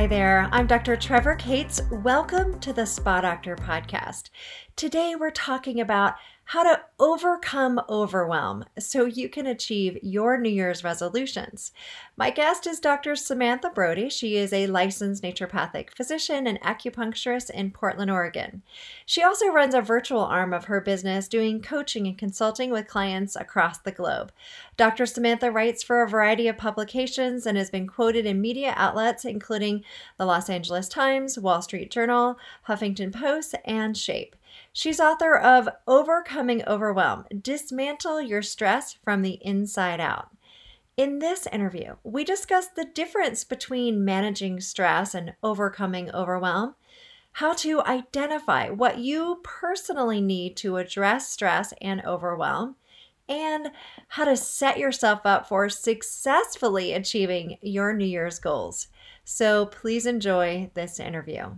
Hi there, I'm Dr. Trevor Cates. Welcome to the Spa Doctor podcast. Today we're talking about how to overcome overwhelm so you can achieve your New Year's resolutions. My guest is Dr. Samantha Brody. She is a licensed naturopathic physician and acupuncturist in Portland, Oregon. She also runs a virtual arm of her business doing coaching and consulting with clients across the globe. Dr. Samantha writes for a variety of publications and has been quoted in media outlets including the Los Angeles Times, Wall Street Journal, Huffington Post, and Shape. She's author of Overcoming Overwhelm Dismantle Your Stress from the Inside Out. In this interview, we discuss the difference between managing stress and overcoming overwhelm, how to identify what you personally need to address stress and overwhelm, and how to set yourself up for successfully achieving your New Year's goals. So please enjoy this interview.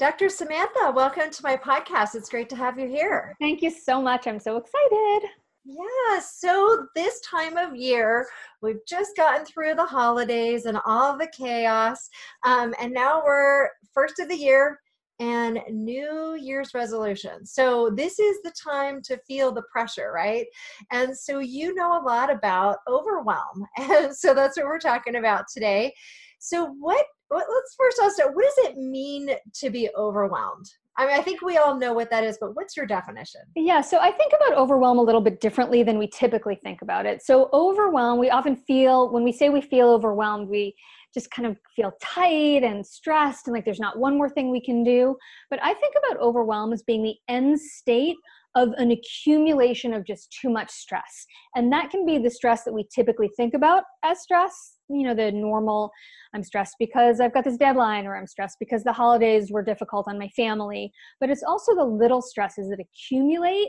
Dr. Samantha, welcome to my podcast. It's great to have you here. Thank you so much. I'm so excited. Yeah, so this time of year, we've just gotten through the holidays and all the chaos. Um, and now we're first of the year and New Year's resolution. So, this is the time to feel the pressure, right? And so, you know a lot about overwhelm. And so, that's what we're talking about today. So, what let's first all start. What does it mean to be overwhelmed? I mean, I think we all know what that is, but what's your definition? Yeah, so I think about overwhelm a little bit differently than we typically think about it. So, overwhelm, we often feel, when we say we feel overwhelmed, we just kind of feel tight and stressed and like there's not one more thing we can do. But I think about overwhelm as being the end state of an accumulation of just too much stress. And that can be the stress that we typically think about as stress, you know, the normal, I'm stressed because I've got this deadline, or I'm stressed because the holidays were difficult on my family. But it's also the little stresses that accumulate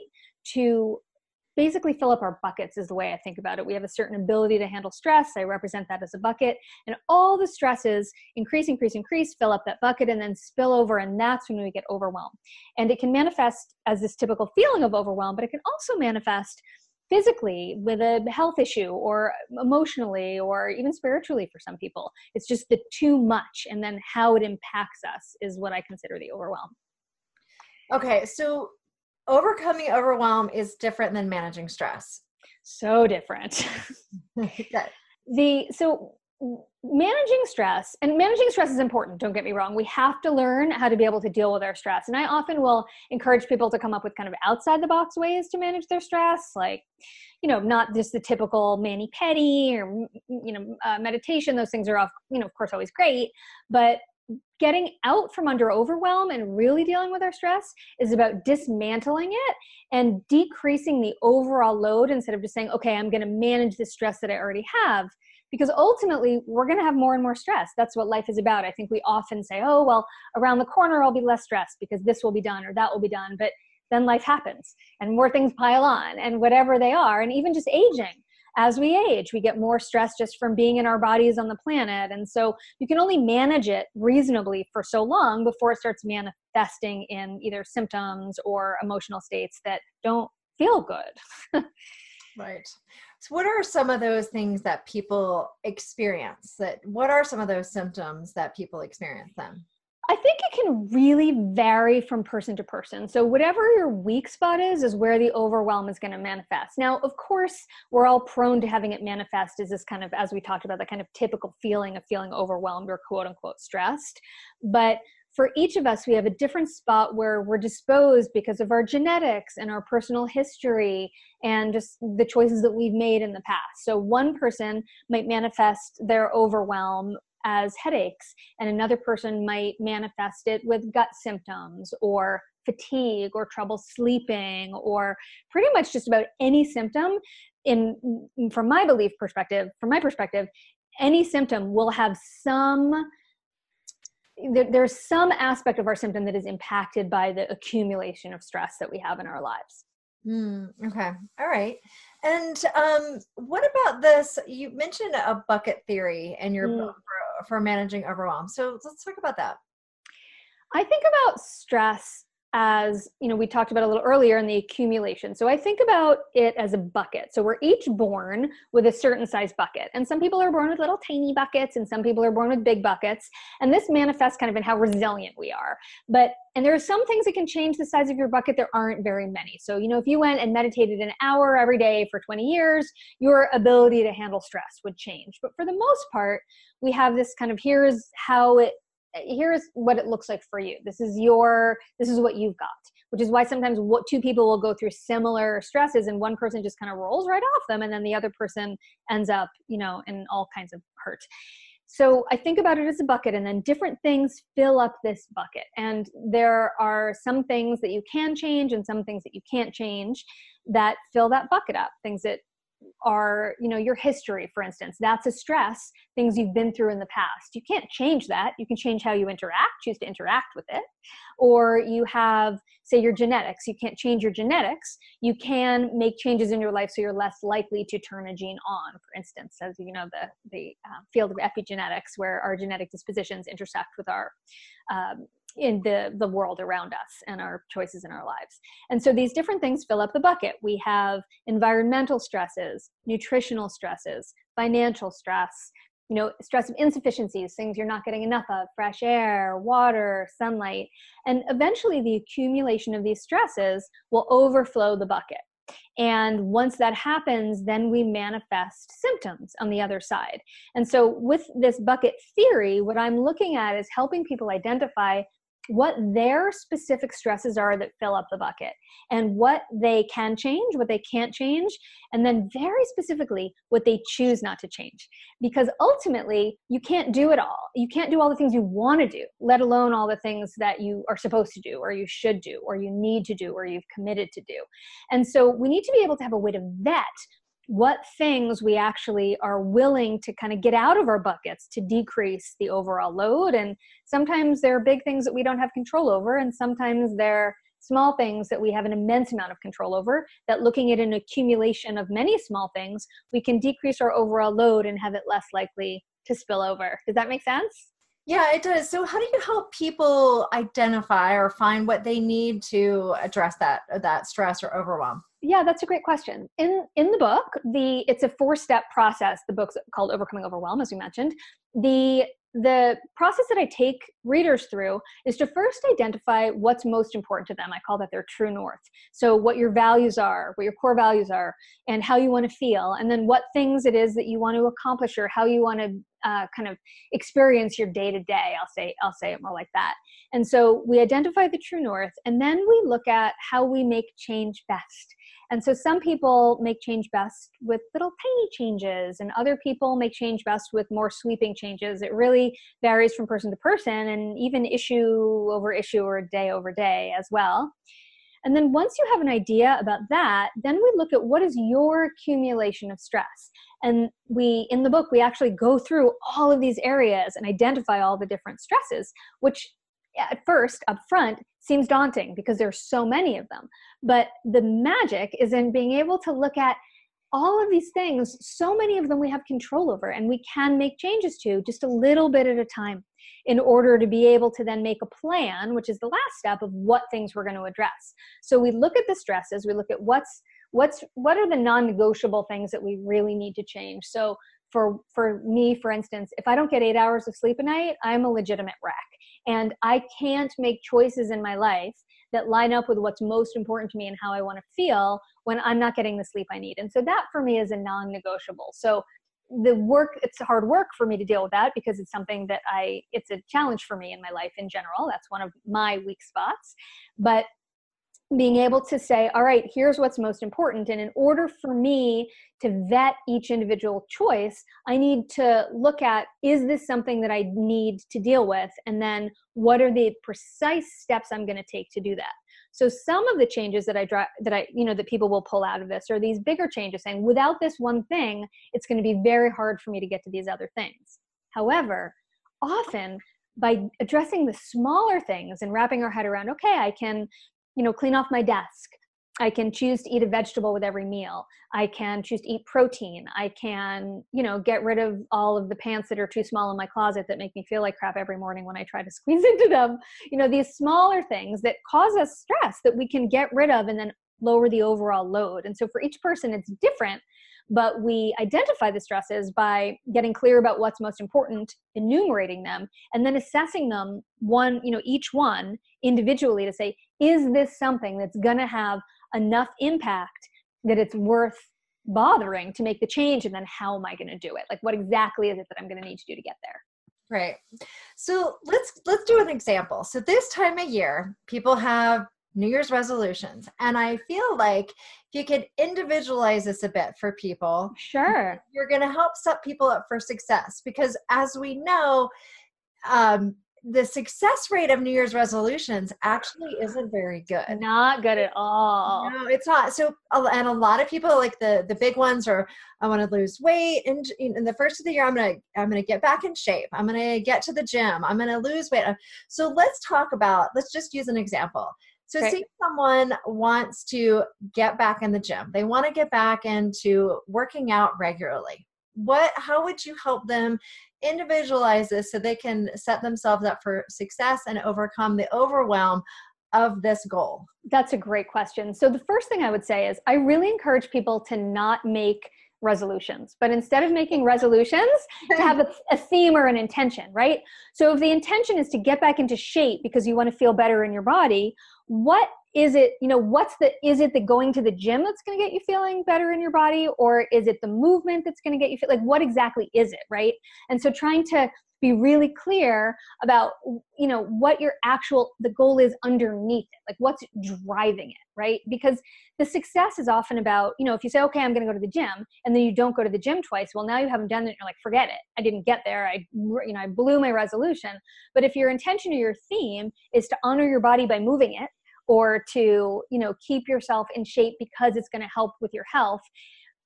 to basically fill up our buckets is the way I think about it. We have a certain ability to handle stress. I represent that as a bucket. And all the stresses increase, increase, increase, fill up that bucket and then spill over. And that's when we get overwhelmed. And it can manifest as this typical feeling of overwhelm, but it can also manifest physically with a health issue or emotionally or even spiritually for some people. It's just the too much. And then how it impacts us is what I consider the overwhelm. Okay. So overcoming overwhelm is different than managing stress. So different. the so managing stress and managing stress is important don't get me wrong. We have to learn how to be able to deal with our stress. And i often will encourage people to come up with kind of outside the box ways to manage their stress like you know not just the typical mani pedi or you know uh, meditation. Those things are off you know of course always great. But getting out from under overwhelm and really dealing with our stress is about dismantling it and decreasing the overall load instead of just saying, okay, I'm going to manage the stress that I already have. Because ultimately, we're going to have more and more stress. That's what life is about. I think we often say, oh, well, around the corner, I'll be less stressed because this will be done or that will be done. But then life happens and more things pile on and whatever they are. And even just aging as we age, we get more stress just from being in our bodies on the planet. And so you can only manage it reasonably for so long before it starts manifesting in either symptoms or emotional states that don't feel good. right. So what are some of those things that people experience? That what are some of those symptoms that people experience then? I think it can really vary from person to person. So, whatever your weak spot is, is where the overwhelm is going to manifest. Now, of course, we're all prone to having it manifest as this kind of, as we talked about, the kind of typical feeling of feeling overwhelmed or quote unquote stressed. But for each of us, we have a different spot where we're disposed because of our genetics and our personal history and just the choices that we've made in the past. So, one person might manifest their overwhelm as headaches, and another person might manifest it with gut symptoms or fatigue or trouble sleeping or pretty much just about any symptom in from my belief perspective from my perspective any symptom will have some there, there's some aspect of our symptom that is impacted by the accumulation of stress that we have in our lives mm, okay all right and um, what about this you mentioned a bucket theory in your mm. book for managing overwhelm. So let's talk about that. I think about stress as you know we talked about a little earlier in the accumulation. So i think about it as a bucket. So we're each born with a certain size bucket. And some people are born with little tiny buckets and some people are born with big buckets. And this manifests kind of in how resilient we are. But and there are some things that can change the size of your bucket. There aren't very many. So you know if you went and meditated an hour every day for 20 years your ability to handle stress would change. But for the most part we have this kind of here's how it here's what it looks like for you. This is your this is what you've got which is why sometimes what two people will go through similar stresses and one person just kind of rolls right off them and then the other person ends up you know in all kinds of hurt. So i think about it as a bucket and then different things fill up this bucket. And there are some things that you can change and some things that you can't change that fill that bucket up things that are you know your history for instance that's a stress things you've been through in the past. You can't change that. You can change how you interact. Choose to interact with it. Or you have say your genetics. You can't change your genetics. You can make changes in your life so you're less likely to turn a gene on for instance as you know the the uh, field of epigenetics where our genetic dispositions intersect with our um, in the the world around us and our choices in our lives. And so these different things fill up the bucket. We have environmental stresses nutritional stresses financial stress you know stress of insufficiencies things you're not getting enough of fresh air water sunlight. And eventually the accumulation of these stresses will overflow the bucket. And once that happens, then we manifest symptoms on the other side. And so, with this bucket theory, what I'm looking at is helping people identify what their specific stresses are that fill up the bucket and what they can change, what they can't change, and then very specifically what they choose not to change. Because ultimately, you can't do it all. You can't do all the things you want to do, let alone all the things that you are supposed to do, or you should do, or you need to do, or you've committed to do. And so we need to be able to have a way to vet what things we actually are willing to kind of get out of our buckets to decrease the overall load. And sometimes there are big things that we don't have control over, and sometimes they're small things that we have an immense amount of control over. That looking at an accumulation of many small things, we can decrease our overall load and have it less likely to spill over. Does that make sense? Yeah, it does. So how do you help people identify or find what they need to address that that stress or overwhelm? Yeah, that's a great question. In in the book, the it's a four-step process. The book's called Overcoming Overwhelm as we mentioned. The the process that I take readers through is to first identify what's most important to them. I call that their true north. So, what your values are, what your core values are, and how you want to feel, and then what things it is that you want to accomplish or how you want to uh, kind of experience your day to day. I'll say I'll say it more like that. And so we identify the true north, and then we look at how we make change best. And so some people make change best with little tiny changes, and other people make change best with more sweeping changes. It really varies from person to person, and even issue over issue or day over day as well. And then once you have an idea about that, then we look at what is your accumulation of stress. And we, in the book, we actually go through all of these areas and identify all the different stresses, which at first up front seems daunting because there's so many of them. But the magic is in being able to look at all of these things so many of them we have control over and we can make changes to just a little bit at a time in order to be able to then make a plan which is the last step of what things we're going to address. So we look at the stresses we look at what's what's what are the non-negotiable things that we really need to change. So for for me for instance if i don't get eight hours of sleep a night i'm a legitimate wreck and I can't make choices in my life that line up with what's most important to me and how I want to feel when I'm not getting the sleep I need. And so that for me is a non negotiable. So the work it's hard work for me to deal with that because it's something that i it's a challenge for me in my life in general that's one of my weak spots but being able to say, all right, here's what's most important. And in order for me to vet each individual choice, I need to look at is this something that I need to deal with? And then what are the precise steps I'm going to take to do that? So some of the changes that I draw that I you know that people will pull out of this are these bigger changes saying without this one thing, it's going to be very hard for me to get to these other things. However, often by addressing the smaller things and wrapping our head around okay i can you know clean off my desk I can choose to eat a vegetable with every meal. I can choose to eat protein. I can, you know, get rid of all of the pants that are too small in my closet that make me feel like crap every morning when I try to squeeze into them. You know, these smaller things that cause us stress that we can get rid of and then lower the overall load. And so for each person, it's different but we identify the stresses by getting clear about what's most important enumerating them and then assessing them one you know each one individually to say is this something that's going to have enough impact that it's worth bothering to make the change and then how am i going to do it? Like what exactly is it that i'm going to need to do to get there? Right. So let's let's do an example. So this time of year people have new year's resolutions and i feel like if you could individualize this a bit for people sure you're going to help set people up for success because as we know um, the success rate of New Year's resolutions actually isn't very good. Not good at all. No, it's not. So, and a lot of people like the the big ones are, I want to lose weight, and in the first of the year, I'm gonna I'm gonna get back in shape. I'm gonna get to the gym. I'm gonna lose weight. So let's talk about. Let's just use an example. So, okay. see someone wants to get back in the gym. They want to get back into working out regularly. What? How would you help them individualize this so they can set themselves up for success and overcome the overwhelm of this goal? That's a great question. So, the first thing I would say is I really encourage people to not make resolutions, but instead of making resolutions, to have a, a, theme or an intention, right? So, if the intention is to get back into shape because you want to feel better in your body, what is it you know what's the is it the going to the gym that's going to get you feeling better in your body or is it the movement that's going to get you feel like what exactly is it right? And so trying to be really clear about you know what your actual the goal is underneath it like what's driving it right? Because the success is often about you know if you say okay i'm going to go to the gym and then you don't go to the gym twice well now you haven't done it you're like forget it. I didn't get there. I you know i blew my resolution. But if your intention or your theme is to honor your body by moving it or to you know keep yourself in shape because it's going to help with your health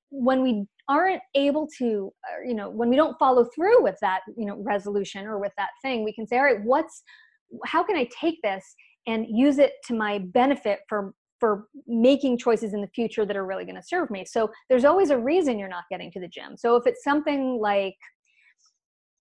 when we aren't able to uh, you know when we don't follow through with that you know resolution or with that thing we can say all right what's how can i take this and use it to my benefit for for making choices in the future that are really going to serve me? So there's always a reason you're not getting to the gym. So if it's something like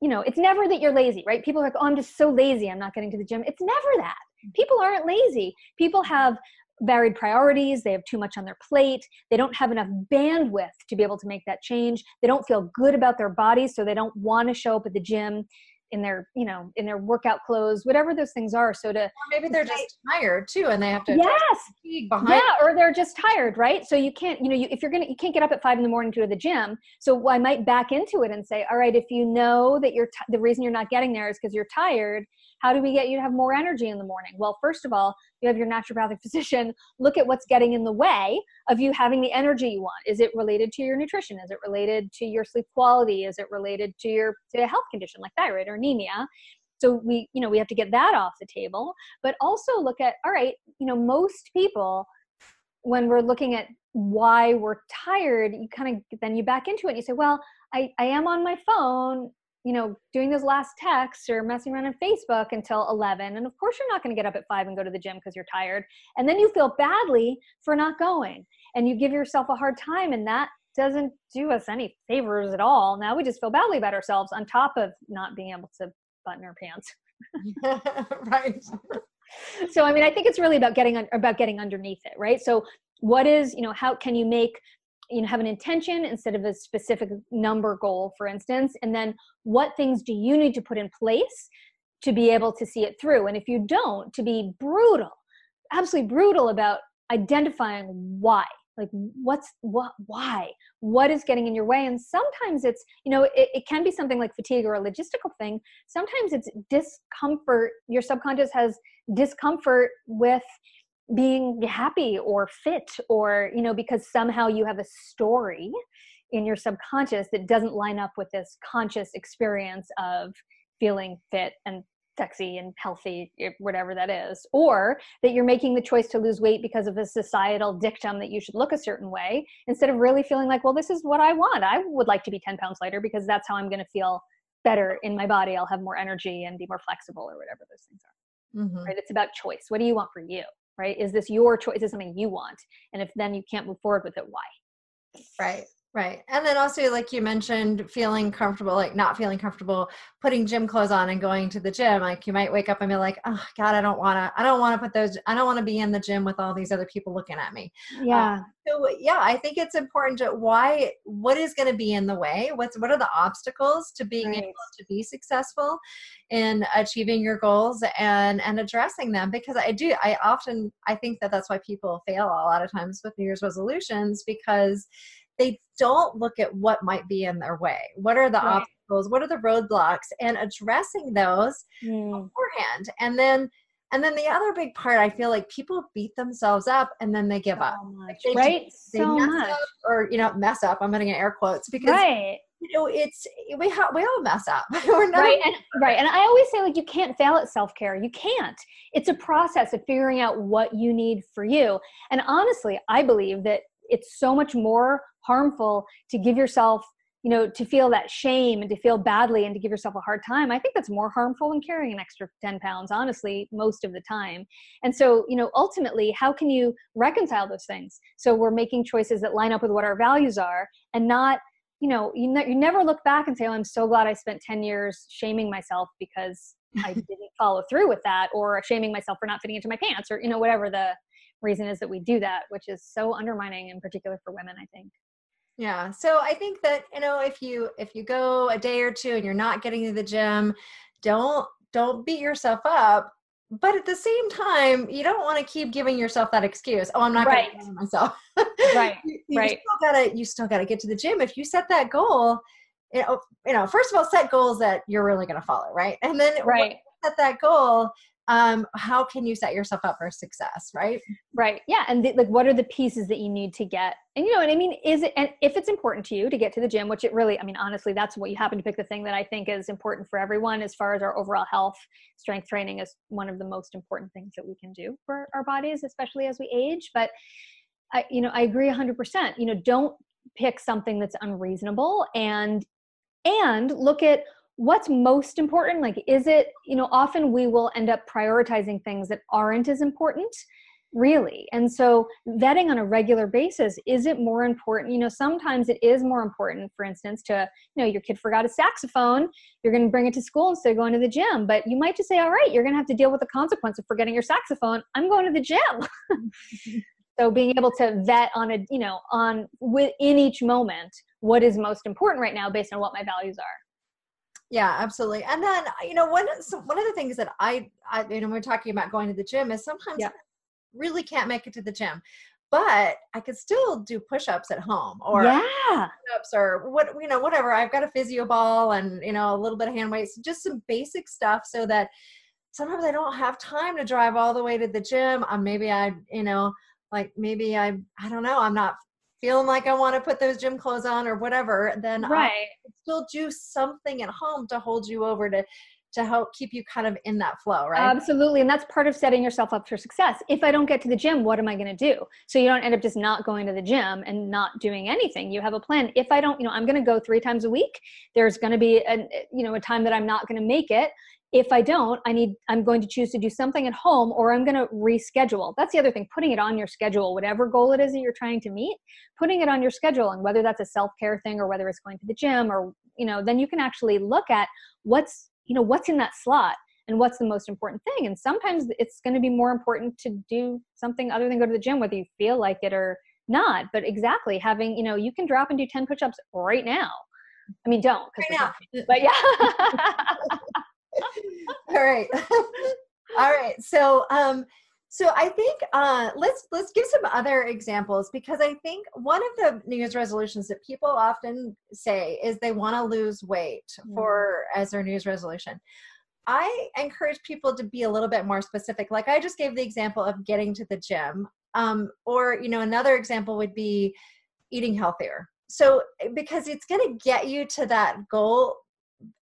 you know it's never that you're lazy right? People are like oh i'm just so lazy i'm not getting to the gym. It's never that people aren't lazy. People have varied priorities, they have too much on their plate, they don't have enough bandwidth to be able to make that change. They don't feel good about their bodies, so they don't want to show up at the gym in their you know in their workout clothes whatever those things are. So to or maybe they're just tired too and they have to yes. behind yeah or they're just tired right? So you can't you know you, if you're gonna you can't get up at five in the morning to go to the gym. So i might back into it and say all right if you know that you're t- the reason you're not getting there is because you're tired how do we get you to have more energy in the morning? Well first of all you have your naturopathic physician look at what's getting in the way of you having the energy you want. Is it related to your nutrition? Is it related to your sleep quality? Is it related to your to a health condition like thyroid or anemia? So we you know we have to get that off the table but also look at all right you know most people when we're looking at why we're tired you kind of then you back into it and you say well I, I am on my phone you know, doing those last texts or messing around on Facebook until 11. And of course, you're not going to get up at five and go to the gym because you're tired. And then you feel badly for not going and you give yourself a hard time. And that doesn't do us any favors at all. Now we just feel badly about ourselves on top of not being able to button our pants. right. so, I mean, I think it's really about getting, about getting underneath it, right? So what is, you know, how can you make you know have an intention instead of a specific number goal for instance and then what things do you need to put in place to be able to see it through? And if you don't to be brutal absolutely brutal about identifying why like what's what why what is getting in your way? And sometimes it's you know it, it can be something like fatigue or a logistical thing. Sometimes it's discomfort your subconscious has discomfort with being happy or fit or you know because somehow you have a story in your subconscious that doesn't line up with this conscious experience of feeling fit and sexy and healthy whatever that is or that you're making the choice to lose weight because of a societal dictum that you should look a certain way instead of really feeling like well this is what i want. I would like to be 10 pounds lighter because that's how i'm going to feel better in my body. I'll have more energy and be more flexible or whatever those things are. Mm-hmm. right? It's about choice. What do you want for you right? Is this your choice? Is this something you want? And if then you can't move forward with it, why? Right. Right. And then also, like you mentioned, feeling comfortable, like not feeling comfortable putting gym clothes on and going to the gym. Like you might wake up and be like, oh God, I don't want to, I don't want to put those, I don't want to be in the gym with all these other people looking at me. Yeah. Um, so yeah, I think it's important to why, what is going to be in the way? What's, what are the obstacles to being right. able to be successful in achieving your goals and, and addressing them? Because I do, I often, I think that that's why people fail a lot of times with New Year's resolutions because they don't look at what might be in their way. What are the right. obstacles? What are the roadblocks? And addressing those mm. beforehand. And then and then the other big part, I feel like people beat themselves up and then they give so up. Much, they right? they so much. Up, or you know, mess up. I'm gonna get air quotes because right. you know it's we have we all mess up. right, and, right. And I always say like you can't fail at self care. You can't. It's a process of figuring out what you need for you. And honestly, I believe that it's so much more harmful to give yourself you know to feel that shame and to feel badly and to give yourself a hard time i think that's more harmful than carrying an extra 10 pounds honestly most of the time. And so you know ultimately how can you reconcile those things? So we're making choices that line up with what our values are and not you know you, ne- you never look back and say oh i'm so glad i spent 10 years shaming myself because i didn't follow through with that or shaming myself for not fitting into my pants or you know whatever the reason is that we do that which is so undermining in particular for women i think yeah. So I think that, you know, if you if you go a day or two and you're not getting to the gym, don't don't beat yourself up. But at the same time, you don't want to keep giving yourself that excuse. Oh, I'm not right. going to myself. right. you, you right. Still gotta you still gotta get to the gym. If you set that goal, you know, you know, first of all, set goals that you're really gonna follow, right? And then right. set that goal, um, how can you set yourself up for success right? Right yeah and like what are the pieces that you need to get and you know what i mean is it and if it's important to you to get to the gym which it really i mean honestly that's what you happen to pick the thing that i think is important for everyone as far as our overall health strength training is one of the most important things that we can do for our bodies especially as we age but i you know i agree 100% you know don't pick something that's unreasonable and and look at what's most important? Like is it you know often we will end up prioritizing things that aren't as important really. And so vetting on a regular basis is it more important? You know sometimes it is more important for instance to you know your kid forgot a saxophone you're going to bring it to school instead of going to the gym. But you might just say all right you're going to have to deal with the consequence of forgetting your saxophone. I'm going to the gym. So being able to vet on a you know on within each moment what is most important right now based on what my values are yeah, absolutely. And then you know one so one of the things that I, I you know we're talking about going to the gym is sometimes yeah. I really can't make it to the gym, but I could still do push-ups at home or yeah, ups or what you know whatever. I've got a physio ball and you know a little bit of hand weights, just some basic stuff so that sometimes I don't have time to drive all the way to the gym. Um, maybe I you know like maybe I I don't know I'm not feeling like I want to put those gym clothes on or whatever, then right. I still do something at home to hold you over to to help keep you kind of in that flow, right? Absolutely. And that's part of setting yourself up for success. If I don't get to the gym, what am I going to do? So you don't end up just not going to the gym and not doing anything. You have a plan. If I don't, you know, I'm going to go 3 times a week. There's going to be a you know, a time that I'm not going to make it if i don't i need i'm going to choose to do something at home or i'm going to reschedule. That's the other thing putting it on your schedule whatever goal it is that you're trying to meet putting it on your schedule. And whether that's a self-care thing or whether it's going to the gym or you know then you can actually look at what's you know what's in that slot and what's the most important thing. And sometimes it's going to be more important to do something other than go to the gym whether you feel like it or not. But exactly having you know you can drop and do 10 push-ups right now. I mean don't right now. but yeah all right. All right. So um so i think uh let's let's give some other examples because i think one of the new year's resolutions that people often say is they want to lose weight mm. for as their new year's resolution. I encourage people to be a little bit more specific. Like i just gave the example of getting to the gym um or you know another example would be eating healthier. So because it's going to get you to that goal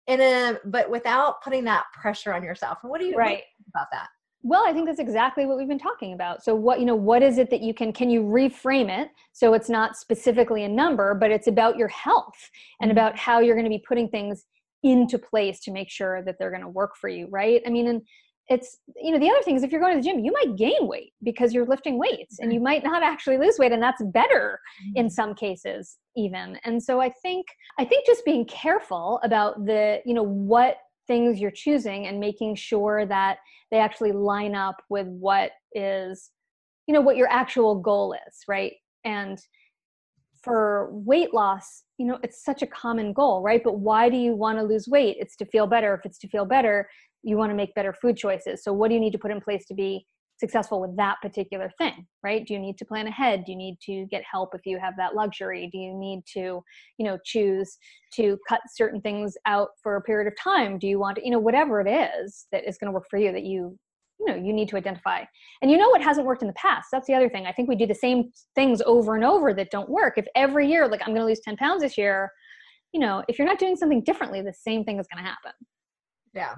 in a but without putting that pressure on yourself. What do you right. about that? Well i think that's exactly what we've been talking about. So what you know what is it that you can can you reframe it? So it's not specifically a number but it's about your health and mm-hmm. about how you're going to be putting things into place to make sure that they're going to work for you right? I mean and it's you know the other thing is if you're going to the gym you might gain weight because you're lifting weights and you might not actually lose weight and that's better in mm-hmm. some cases even. And so i think i think just being careful about the you know what things you're choosing and making sure that they actually line up with what is you know what your actual goal is right? And for weight loss you know it's such a common goal right? But why do you want to lose weight? It's to feel better. If it's to feel better you want to make better food choices. So what do you need to put in place to be successful with that particular thing right? Do you need to plan ahead? Do you need to get help if you have that luxury? Do you need to you know choose to cut certain things out for a period of time? Do you want to you know whatever it is that is going to work for you that you you know you need to identify. And you know what hasn't worked in the past? That's the other thing. I think we do the same things over and over that don't work. If every year like i'm going to lose 10 pounds this year you know if you're not doing something differently the same thing is going to happen. Yeah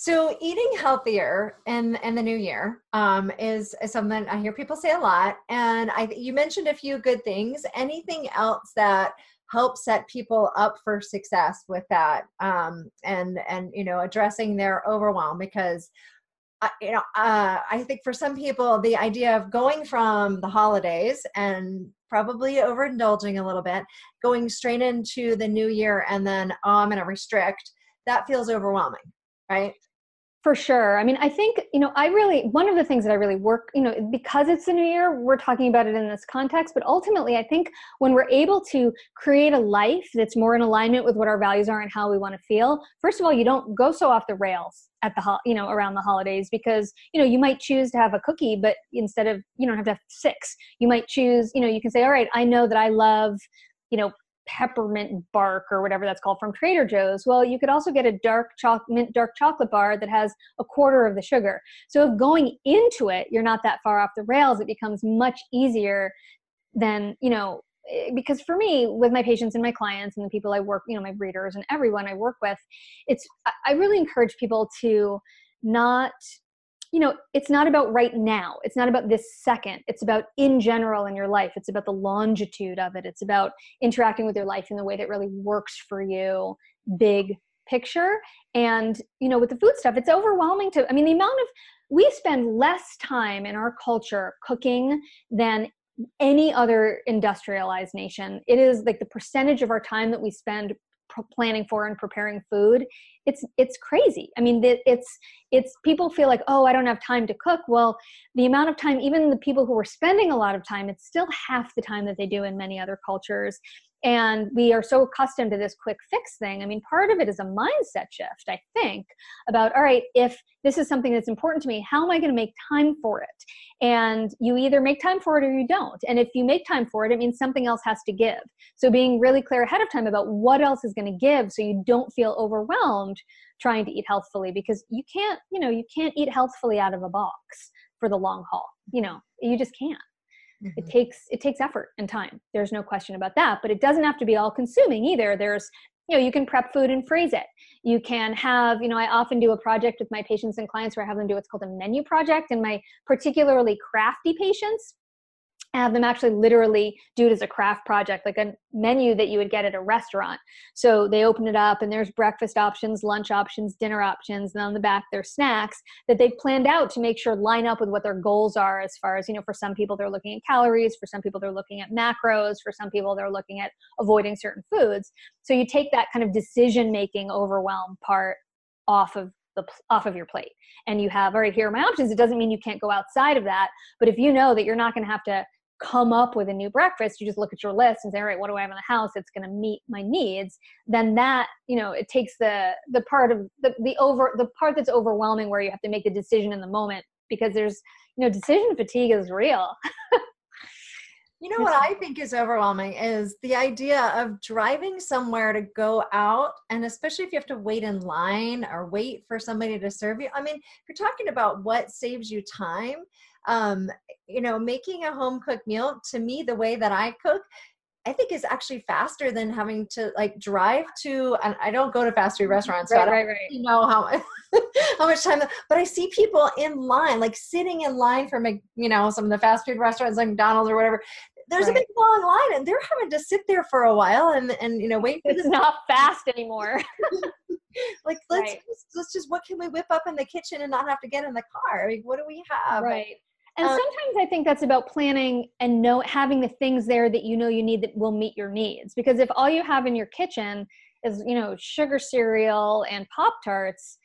so eating healthier in in the new year um, is, is something I hear people say a lot, and I you mentioned a few good things. Anything else that helps set people up for success with that, um, and and you know addressing their overwhelm because. Uh, you know, uh, I think for some people, the idea of going from the holidays and probably overindulging a little bit, going straight into the new year, and then oh, I'm going to restrict. That feels overwhelming, right? For sure. I mean, I think, you know, I really, one of the things that I really work, you know, because it's a new year, we're talking about it in this context, but ultimately, I think when we're able to create a life that's more in alignment with what our values are and how we want to feel, first of all, you don't go so off the rails at the, you know, around the holidays because, you know, you might choose to have a cookie, but instead of, you don't have to have six, you might choose, you know, you can say, all right, I know that I love, you know, peppermint bark or whatever that's called from Trader Joe's. Well, you could also get a dark mint dark chocolate bar that has a quarter of the sugar. So if going into it, you're not that far off the rails, it becomes much easier than, you know, eh, because for me with my patients and my clients and the people I work, you know, my breeders and everyone I work with, it's I really encourage people to not you know, it's not about right now. It's not about this second. It's about in general in your life. It's about the longitude of it. It's about interacting with your life in the way that really works for you, big picture. And, you know, with the food stuff, it's overwhelming to, I mean, the amount of, we spend less time in our culture cooking than any other industrialized nation. It is like the percentage of our time that we spend planning for and preparing food it's it's crazy. I mean it's it's people feel like oh i don't have time to cook. Well the amount of time even the people who are spending a lot of time it's still half the time that they do in many other cultures and we are so accustomed to this quick fix thing. I mean part of it is a mindset shift i think about all right if this is something that's important to me how am i going to make time for it? And you either make time for it or you don't. And if you make time for it it means something else has to give. So being really clear ahead of time about what else is going to give so you don't feel overwhelmed trying to eat healthfully because you can't you know you can't eat healthfully out of a box for the long haul you know you just can't Mm-hmm. It takes it takes effort and time. There's no question about that, but it doesn't have to be all consuming either. There's you know, you can prep food and freeze it. You can have, you know, I often do a project with my patients and clients where I have them do what's called a menu project. And my particularly crafty patients, have them actually literally do it as a craft project, like a menu that you would get at a restaurant. So they open it up and there's breakfast options, lunch options, dinner options, and on the back there's snacks that they've planned out to make sure line up with what their goals are as far as, you know, for some people they're looking at calories, for some people they're looking at macros, for some people they're looking at avoiding certain foods. So you take that kind of decision making overwhelm part off of the off of your plate and you have all right here are my options it doesn't mean you can't go outside of that but if you know that you're not going to have to come up with a new breakfast you just look at your list and say all right what do i have in the house it's going to meet my needs then that you know it takes the the part of the, the over the part that's overwhelming where you have to make the decision in the moment because there's you know decision fatigue is real You know what I think is overwhelming is the idea of driving somewhere to go out, and especially if you have to wait in line or wait for somebody to serve you. I mean, you're talking about what saves you time, um, you know, making a home cooked meal to me, the way that I cook, I think is actually faster than having to like drive to. And I don't go to fast food mm-hmm. restaurants, right, so I don't right, right. know how how much time. But I see people in line, like sitting in line for you know some of the fast food restaurants, like McDonald's or whatever. There's right. a big long line, and they're having to sit there for a while and and you know wait. it's not fast anymore. like let's right. just, let's just what can we whip up in the kitchen and not have to get in the car? I mean, what do we have? Right. And um, sometimes I think that's about planning and know having the things there that you know you need that will meet your needs. Because if all you have in your kitchen is, you know, sugar cereal and Pop Tarts,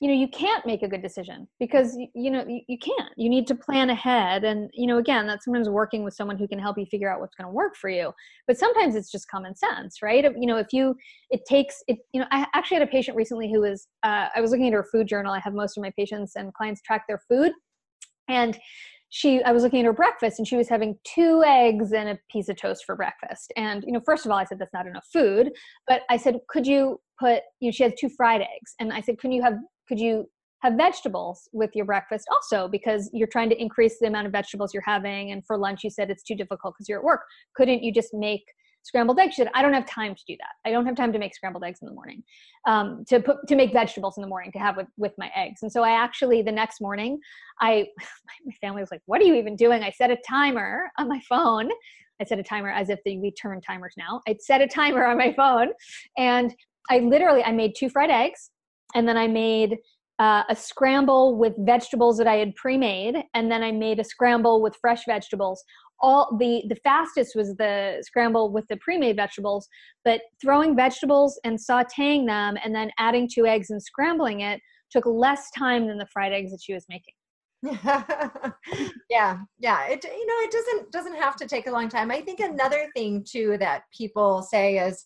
you know, you can't make a good decision because you know you, you can't. You need to plan ahead, and you know, again, that's sometimes working with someone who can help you figure out what's going to work for you. But sometimes it's just common sense, right? You know, if you it takes it. You know, I actually had a patient recently who was uh, I was looking at her food journal. I have most of my patients and clients track their food and she i was looking at her breakfast and she was having two eggs and a piece of toast for breakfast. And you know first of all i said that's not enough food. But i said could you put you know she has two fried eggs. And i said can you have could you have vegetables with your breakfast also? Because you're trying to increase the amount of vegetables you're having. And for lunch you said it's too difficult because you're at work. Couldn't you just make scrambled eggs. She said, I don't have time to do that. I don't have time to make scrambled eggs in the morning, um, to put to make vegetables in the morning to have with with my eggs. And so I actually the next morning, I my family was like, "What are you even doing?" I set a timer on my phone. I set a timer as if the, we turn timers now. I set a timer on my phone, and I literally I made two fried eggs, and then I made uh, a scramble with vegetables that I had pre-made, and then I made a scramble with fresh vegetables all the the fastest was the scramble with the pre-made vegetables but throwing vegetables and sauteing them and then adding two eggs and scrambling it took less time than the fried eggs that she was making. Yeah yeah it you know it doesn't doesn't have to take a long time. I think another thing too that people say is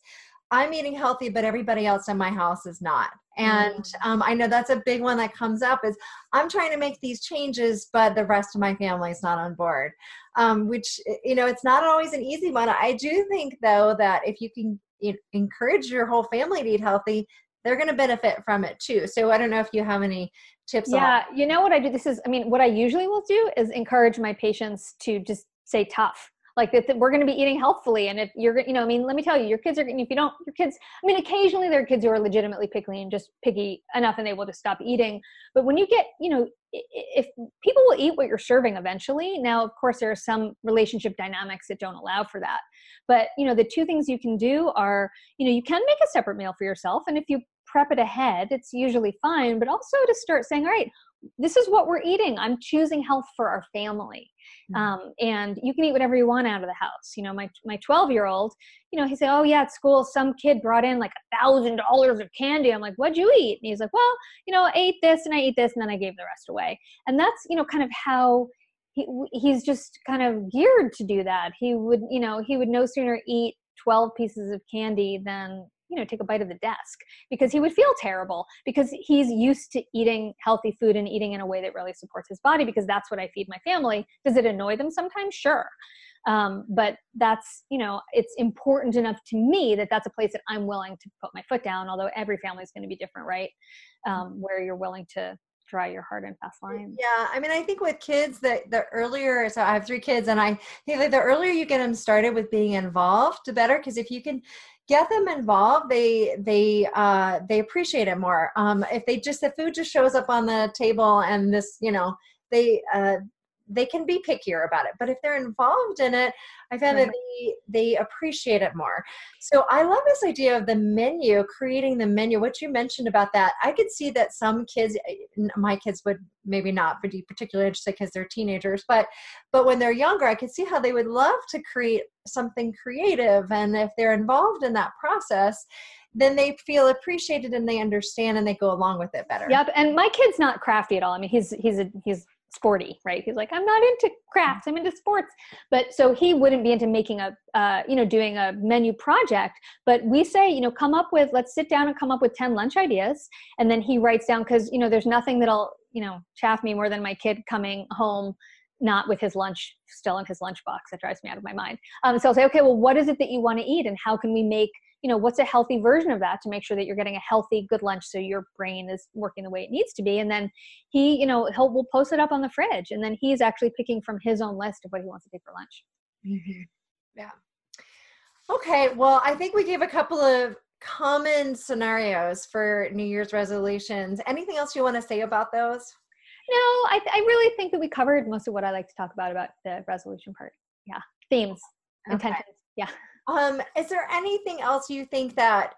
i'm eating healthy but everybody else in my house is not. And mm. um, i know that's a big one that comes up is i'm trying to make these changes but the rest of my family is not on board. Um, which you know it's not always an easy one. I do think though that if you can you know, encourage your whole family to eat healthy they're going to benefit from it too. So i don't know if you have any tips yeah you know what i do? This is i mean what i usually will do is encourage my patients to just say tough like that, we're going to be eating healthfully and if you're you know i mean let me tell you your kids are if you don't your kids i mean occasionally there are kids who are legitimately picky and just picky enough and they will just stop eating. But when you get you know if people will eat what you're serving eventually now of course there are some relationship dynamics that don't allow for that. But you know the two things you can do are you know you can make a separate meal for yourself and if you prep it ahead it's usually fine but also to start saying all right this is what we're eating. I'm choosing health for our family. Mm-hmm. um, and you can eat whatever you want out of the house. You know my my 12 year old you know he said oh yeah at school some kid brought in like a thousand dollars of candy. I'm like what'd you eat? And he's like well you know i ate this and i ate this and then i gave the rest away. And that's you know kind of how he, he's just kind of geared to do that. He would you know he would no sooner eat 12 pieces of candy than you know take a bite of the desk because he would feel terrible because he's used to eating healthy food and eating in a way that really supports his body because that's what i feed my family does it annoy them sometimes sure um, but that's you know it's important enough to me that that's a place that i'm willing to put my foot down although every family is going to be different right um, where you're willing to draw your hard and fast line. Yeah, I mean, I think with kids, that the earlier, so I have three kids, and I think that the earlier you get them started with being involved, the better. Because if you can get them involved they they uh they appreciate it more. Um if they just the food just shows up on the table and this you know they uh they can be pickier about it but if they're involved in it i find that they they appreciate it more so i love this idea of the menu creating the menu what you mentioned about that i could see that some kids eh, my kids would maybe not be particularly interested because they're teenagers but but when they're younger i could see how they would love to create something creative and if they're involved in that process then they feel appreciated and they understand and they go along with it better. Yep. And my kid's not crafty at all. I mean, he's he's a he's sporty, right? He's like, I'm not into crafts, I'm into sports. But so he wouldn't be into making a, uh, you know, doing a menu project. But we say, you know, come up with, let's sit down and come up with 10 lunch ideas. And then he writes down, because, you know, there's nothing that'll, you know, chaff me more than my kid coming home not with his lunch still in his lunchbox. That drives me out of my mind. Um, so I'll say, okay, well, what is it that you want to eat, and how can we make you know what's a healthy version of that to make sure that you're getting a healthy good lunch so your brain is working the way it needs to be and then he you know he'll we'll post it up on the fridge and then he's actually picking from his own list of what he wants to take for lunch mm-hmm. yeah okay well i think we gave a couple of common scenarios for new year's resolutions anything else you want to say about those no I, I really think that we covered most of what i like to talk about about the resolution part yeah themes okay. intentions yeah um, is there anything else you think that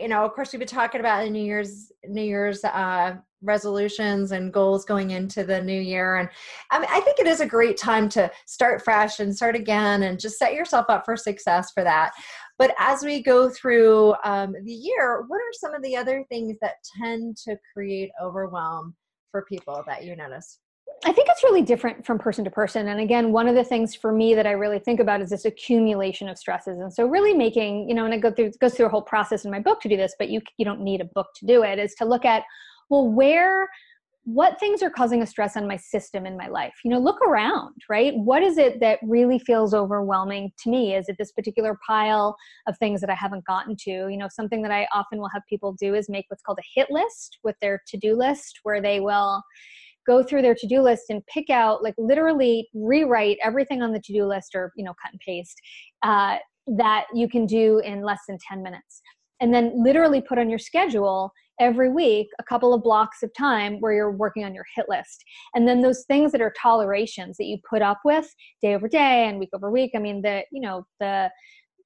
you know, of course, we've been talking about the New Year's New Year's uh, resolutions and goals going into the new year, and I mean, I think it is a great time to start fresh and start again, and just set yourself up for success for that. But as we go through um, the year, what are some of the other things that tend to create overwhelm for people that you notice? I think it's really different from person to person. And again, one of the things for me that I really think about is this accumulation of stresses. And so really making, you know, and it go through goes through a whole process in my book to do this, but you you don't need a book to do it, is to look at, well, where what things are causing a stress on my system in my life? You know look around right? What is it that really feels overwhelming to me? Is it this particular pile of things that i haven't gotten to? You know something that i often will have people do is make what's called a hit list with their to-do list where they will go through their to-do list and pick out like literally rewrite everything on the to-do list or you know cut and paste uh, that you can do in less than 10 minutes. And then literally put on your schedule every week a couple of blocks of time where you're working on your hit list. And then those things that are tolerations that you put up with day over day and week over week i mean the you know the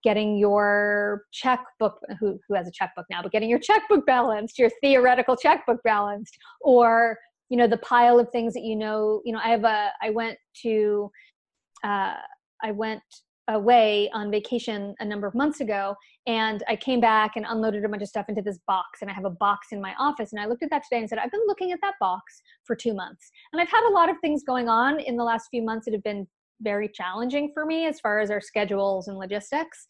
getting your checkbook who, who has a checkbook now but getting your checkbook balanced your theoretical checkbook balanced or you know the pile of things that you know you know i have a i went to uh, i went away on vacation a number of months ago and i came back and unloaded a bunch of stuff into this box and i have a box in my office and i looked at that today and said i've been looking at that box for two months. And i've had a lot of things going on in the last few months that have been very challenging for me as far as our schedules and logistics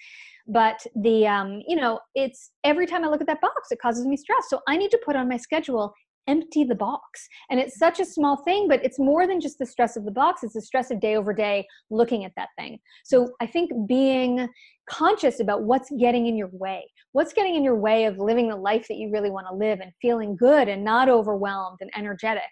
but the um, you know it's every time i look at that box it causes me stress. So i need to put on my schedule empty the box. And it's such a small thing, but it's more than just the stress of the box, it's the stress of day over day looking at that thing. So I think being conscious about what's getting in your way, what's getting in your way of living the life that you really want to live and feeling good and not overwhelmed and energetic.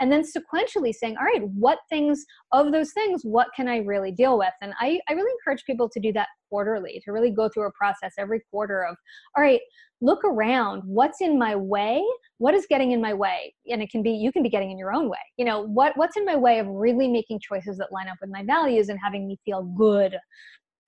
And then sequentially saying, all right, what things of those things, what can I really deal with? And I, I really encourage people to do that quarterly, to really go through a process every quarter of, all right, look around what's in my way? What is getting in my way? And it can be you can be getting in your own way. You know what what's in my way of really making choices that line up with my values and having me feel good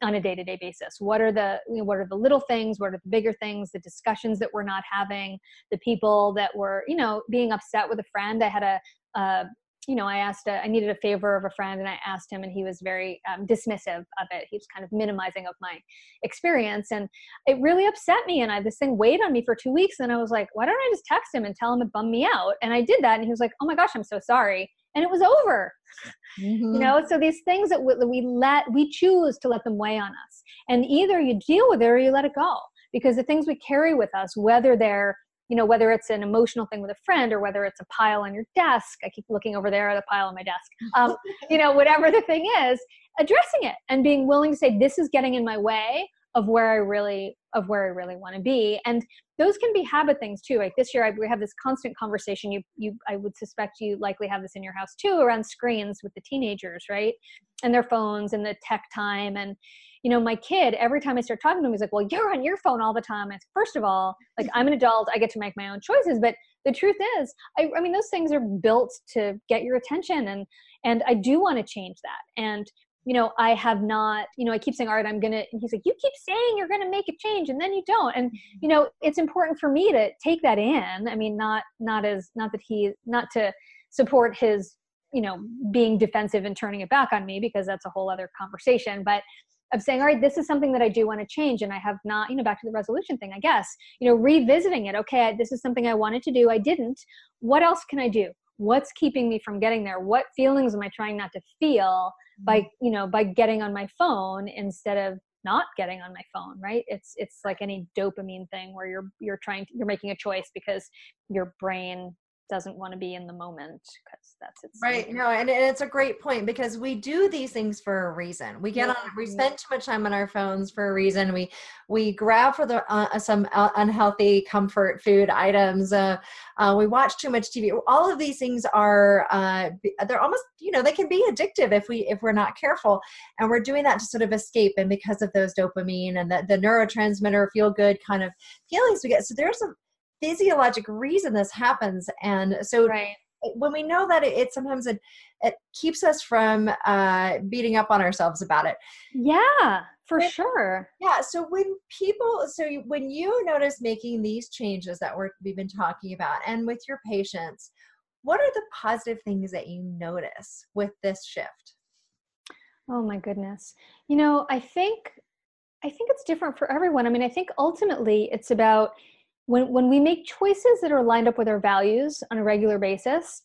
on a day-to-day basis? What are the you know, what are the little things? What are the bigger things? The discussions that we're not having? The people that were you know being upset with a friend? I had a, a you know, I asked, a, I needed a favor of a friend and I asked him and he was very um, dismissive of it. He was kind of minimizing of my experience. And it really upset me. And I, this thing weighed on me for two weeks. And I was like, why don't I just text him and tell him it bummed me out? And I did that. And he was like, oh my gosh, I'm so sorry. And it was over. Mm-hmm. You know, so these things that we, that we let, we choose to let them weigh on us. And either you deal with it or you let it go because the things we carry with us, whether they're you know whether it's an emotional thing with a friend or whether it's a pile on your desk i keep looking over there at the pile on my desk um, you know whatever the thing is addressing it and being willing to say this is getting in my way of where i really of where i really want to be. And those can be habit things too like this year I, we have this constant conversation you you i would suspect you likely have this in your house too around screens with the teenagers right? And their phones and the tech time and you know, my kid, every time I start talking to him, he's like, well, you're on your phone all the time. Said, first of all, like I'm an adult, I get to make my own choices. But the truth is, I, I mean, those things are built to get your attention. And, and I do want to change that. And, you know, I have not, you know, I keep saying, all right, I'm going to, and he's like, you keep saying you're going to make a change and then you don't. And, you know, it's important for me to take that in. I mean, not, not as, not that he, not to support his, you know, being defensive and turning it back on me because that's a whole other conversation. But, of saying, all right, this is something that I do want to change. And I have not, you know, back to the resolution thing, I guess, you know, revisiting it. Okay, this is something I wanted to do. I didn't. What else can I do? What's keeping me from getting there? What feelings am I trying not to feel by, mm-hmm. you know, by getting on my phone instead of not getting on my phone right it's it's like any dopamine thing where you're you're trying to, you're making a choice because your brain doesn't want to be in the moment because that's its right no and it's a great point because we do these things for a reason. We get yeah. on we spend too much time on our phones for a reason. We we grab for the uh, some uh, unhealthy comfort food items uh, uh, we watch too much tv all of these things are uh, they're almost you know they can be addictive if we if we're not careful and we're doing that to sort of escape and because of those dopamine and the, the neurotransmitter feel good kind of feelings we get. So there's a physiologic reason this happens and so right. when we know that it, it sometimes it, it keeps us from uh, beating up on ourselves about it yeah for sure. Yeah. So when people, so when you notice making these changes that we're, we've been talking about, and with your patients, what are the positive things that you notice with this shift? Oh my goodness. You know, I think I think it's different for everyone. I mean, I think ultimately it's about when when we make choices that are lined up with our values on a regular basis,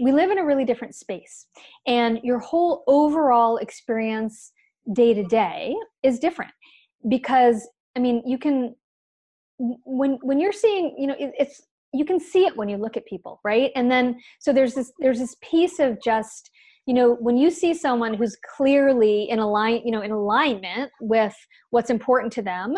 we live in a really different space. And your whole overall experience day to day is different because I mean, you can when when you're seeing, you know, it, it's you can see it when you look at people, right? And then so there's this there's this piece of just you know when you see someone who's clearly in align you know in alignment with what's important to them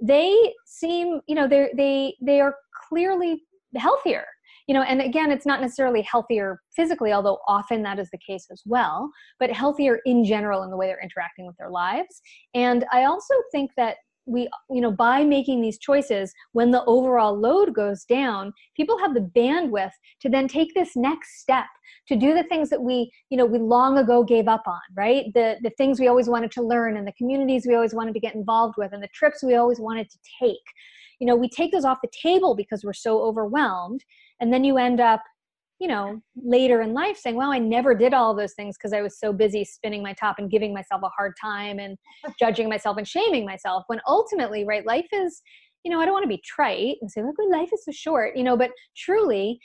they seem you know they they they are clearly healthier you know and again it's not necessarily healthier physically although often that is the case as well but healthier in general in the way they're interacting with their lives. And i also think that we you know by making these choices when the overall load goes down people have the bandwidth to then take this next step to do the things that we you know we long ago gave up on right? The the things we always wanted to learn and the communities we always wanted to get involved with and the trips we always wanted to take. You know we take those off the table because we're so overwhelmed and then you end up you know later in life saying well i never did all those things because i was so busy spinning my top and giving myself a hard time and judging myself and shaming myself when ultimately right life is you know i don't want to be trite and say look life is so short you know but truly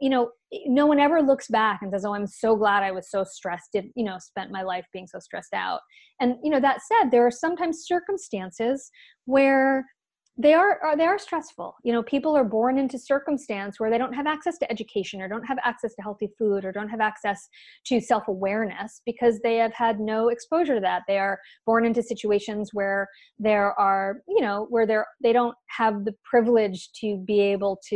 you know no one ever looks back and says oh i'm so glad i was so stressed did you know spent my life being so stressed out. And you know that said there are sometimes circumstances where they are, are, they are stressful. You know people are born into circumstance where they don't have access to education or don't have access to healthy food or don't have access to self-awareness because they have had no exposure to that. They are born into situations where there are you know where they're they don't have the privilege to be able to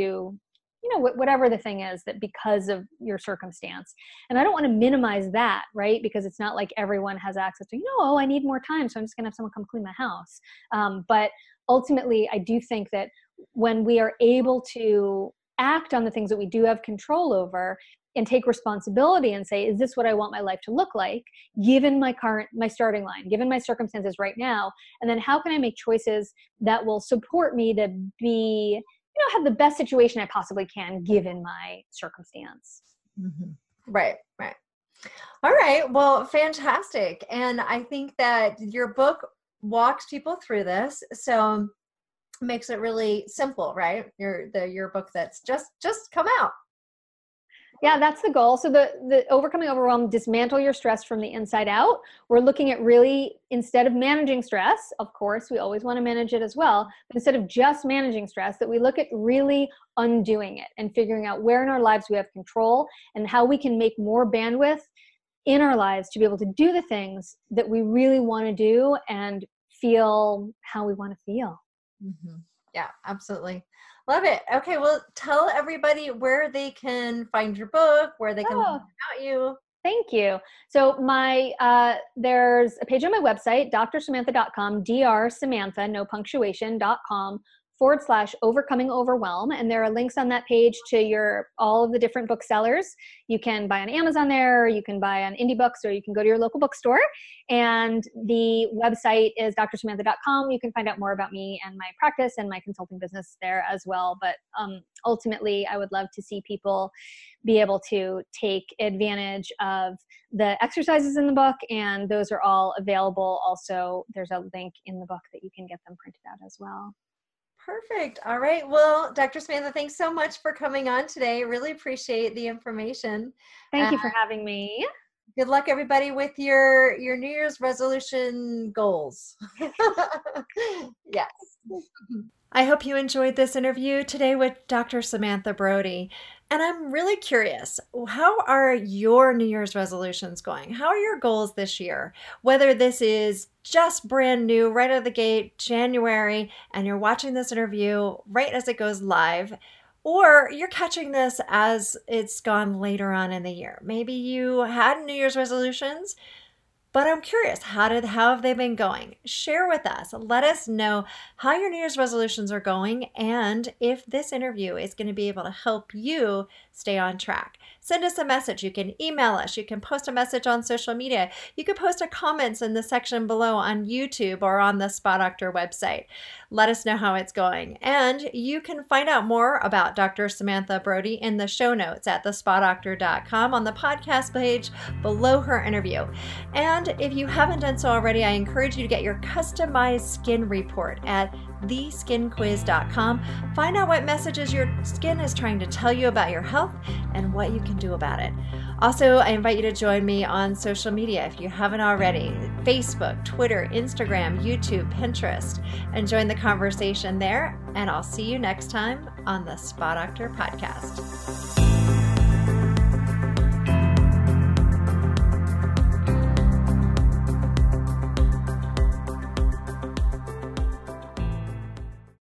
you know whatever the thing is that because of your circumstance. And i don't want to minimize that right? Because it's not like everyone has access to you know oh i need more time so i'm just going to have someone come clean my house. Um, but ultimately, I do think that when we are able to act on the things that we do have control over and take responsibility and say is this what i want my life to look like given my current my starting line given my circumstances right now? And then how can i make choices that will support me to be you know have the best situation i possibly can given my circumstance? Mm-hmm. right right. All right. Well fantastic. And i think that your book walks people through this. So um, makes it really simple, right? Your the your book that's just just come out. Yeah, that's the goal. So the the overcoming overwhelm, dismantle your stress from the inside out. We're looking at really instead of managing stress, of course, we always want to manage it as well, but instead of just managing stress, that we look at really undoing it and figuring out where in our lives we have control and how we can make more bandwidth in our lives to be able to do the things that we really want to do and feel how we want to feel. Mm-hmm. Yeah, absolutely. Love it. Okay, well, tell everybody where they can find your book, where they can oh, learn about you. Thank you. So my uh, there's a page on my website, drsamantha.com, dr samantha, no punctuation.com forward slash overcoming overwhelm. And there are links on that page to your all of the different booksellers. You can buy on amazon there you can buy on indie books or you can go to your local bookstore. And the website is drsamantha.com you can find out more about me and my practice and my consulting business there as well. But um, ultimately i would love to see people be able to take advantage of the exercises in the book and those are all available. Also there's a link in the book that you can get them printed out as well Perfect. All right. Well, Dr. Samantha, thanks so much for coming on today. Really appreciate the information. Thank uh, you for having me. Good luck, everybody, with your your New Year's resolution goals. yes. I hope you enjoyed this interview today with Dr. Samantha Brody. And I'm really curious how are your New Year's resolutions going? How are your goals this year? Whether this is just brand new, right out of the gate, January, and you're watching this interview right as it goes live, or you're catching this as it's gone later on in the year. Maybe you had New Year's resolutions but I'm curious, how did how have they been going? Share with us. Let us know how your New Year's resolutions are going and if this interview is going to be able to help you stay on track. Send us a message. You can email us. You can post a message on social media. You can post a comments in the section below on YouTube or on the Spa Doctor website. Let us know how it's going. And you can find out more about Dr. Samantha Brody in the show notes at thespadoctor.com on the podcast page below her interview. And if you haven't done so already, I encourage you to get your customized skin report at theskinquiz.com. Find out what messages your skin is trying to tell you about your health and what you can do about it. Also, I invite you to join me on social media if you haven't already Facebook, Twitter, Instagram, YouTube, Pinterest, and join the conversation there. And I'll see you next time on the Spa Doctor Podcast.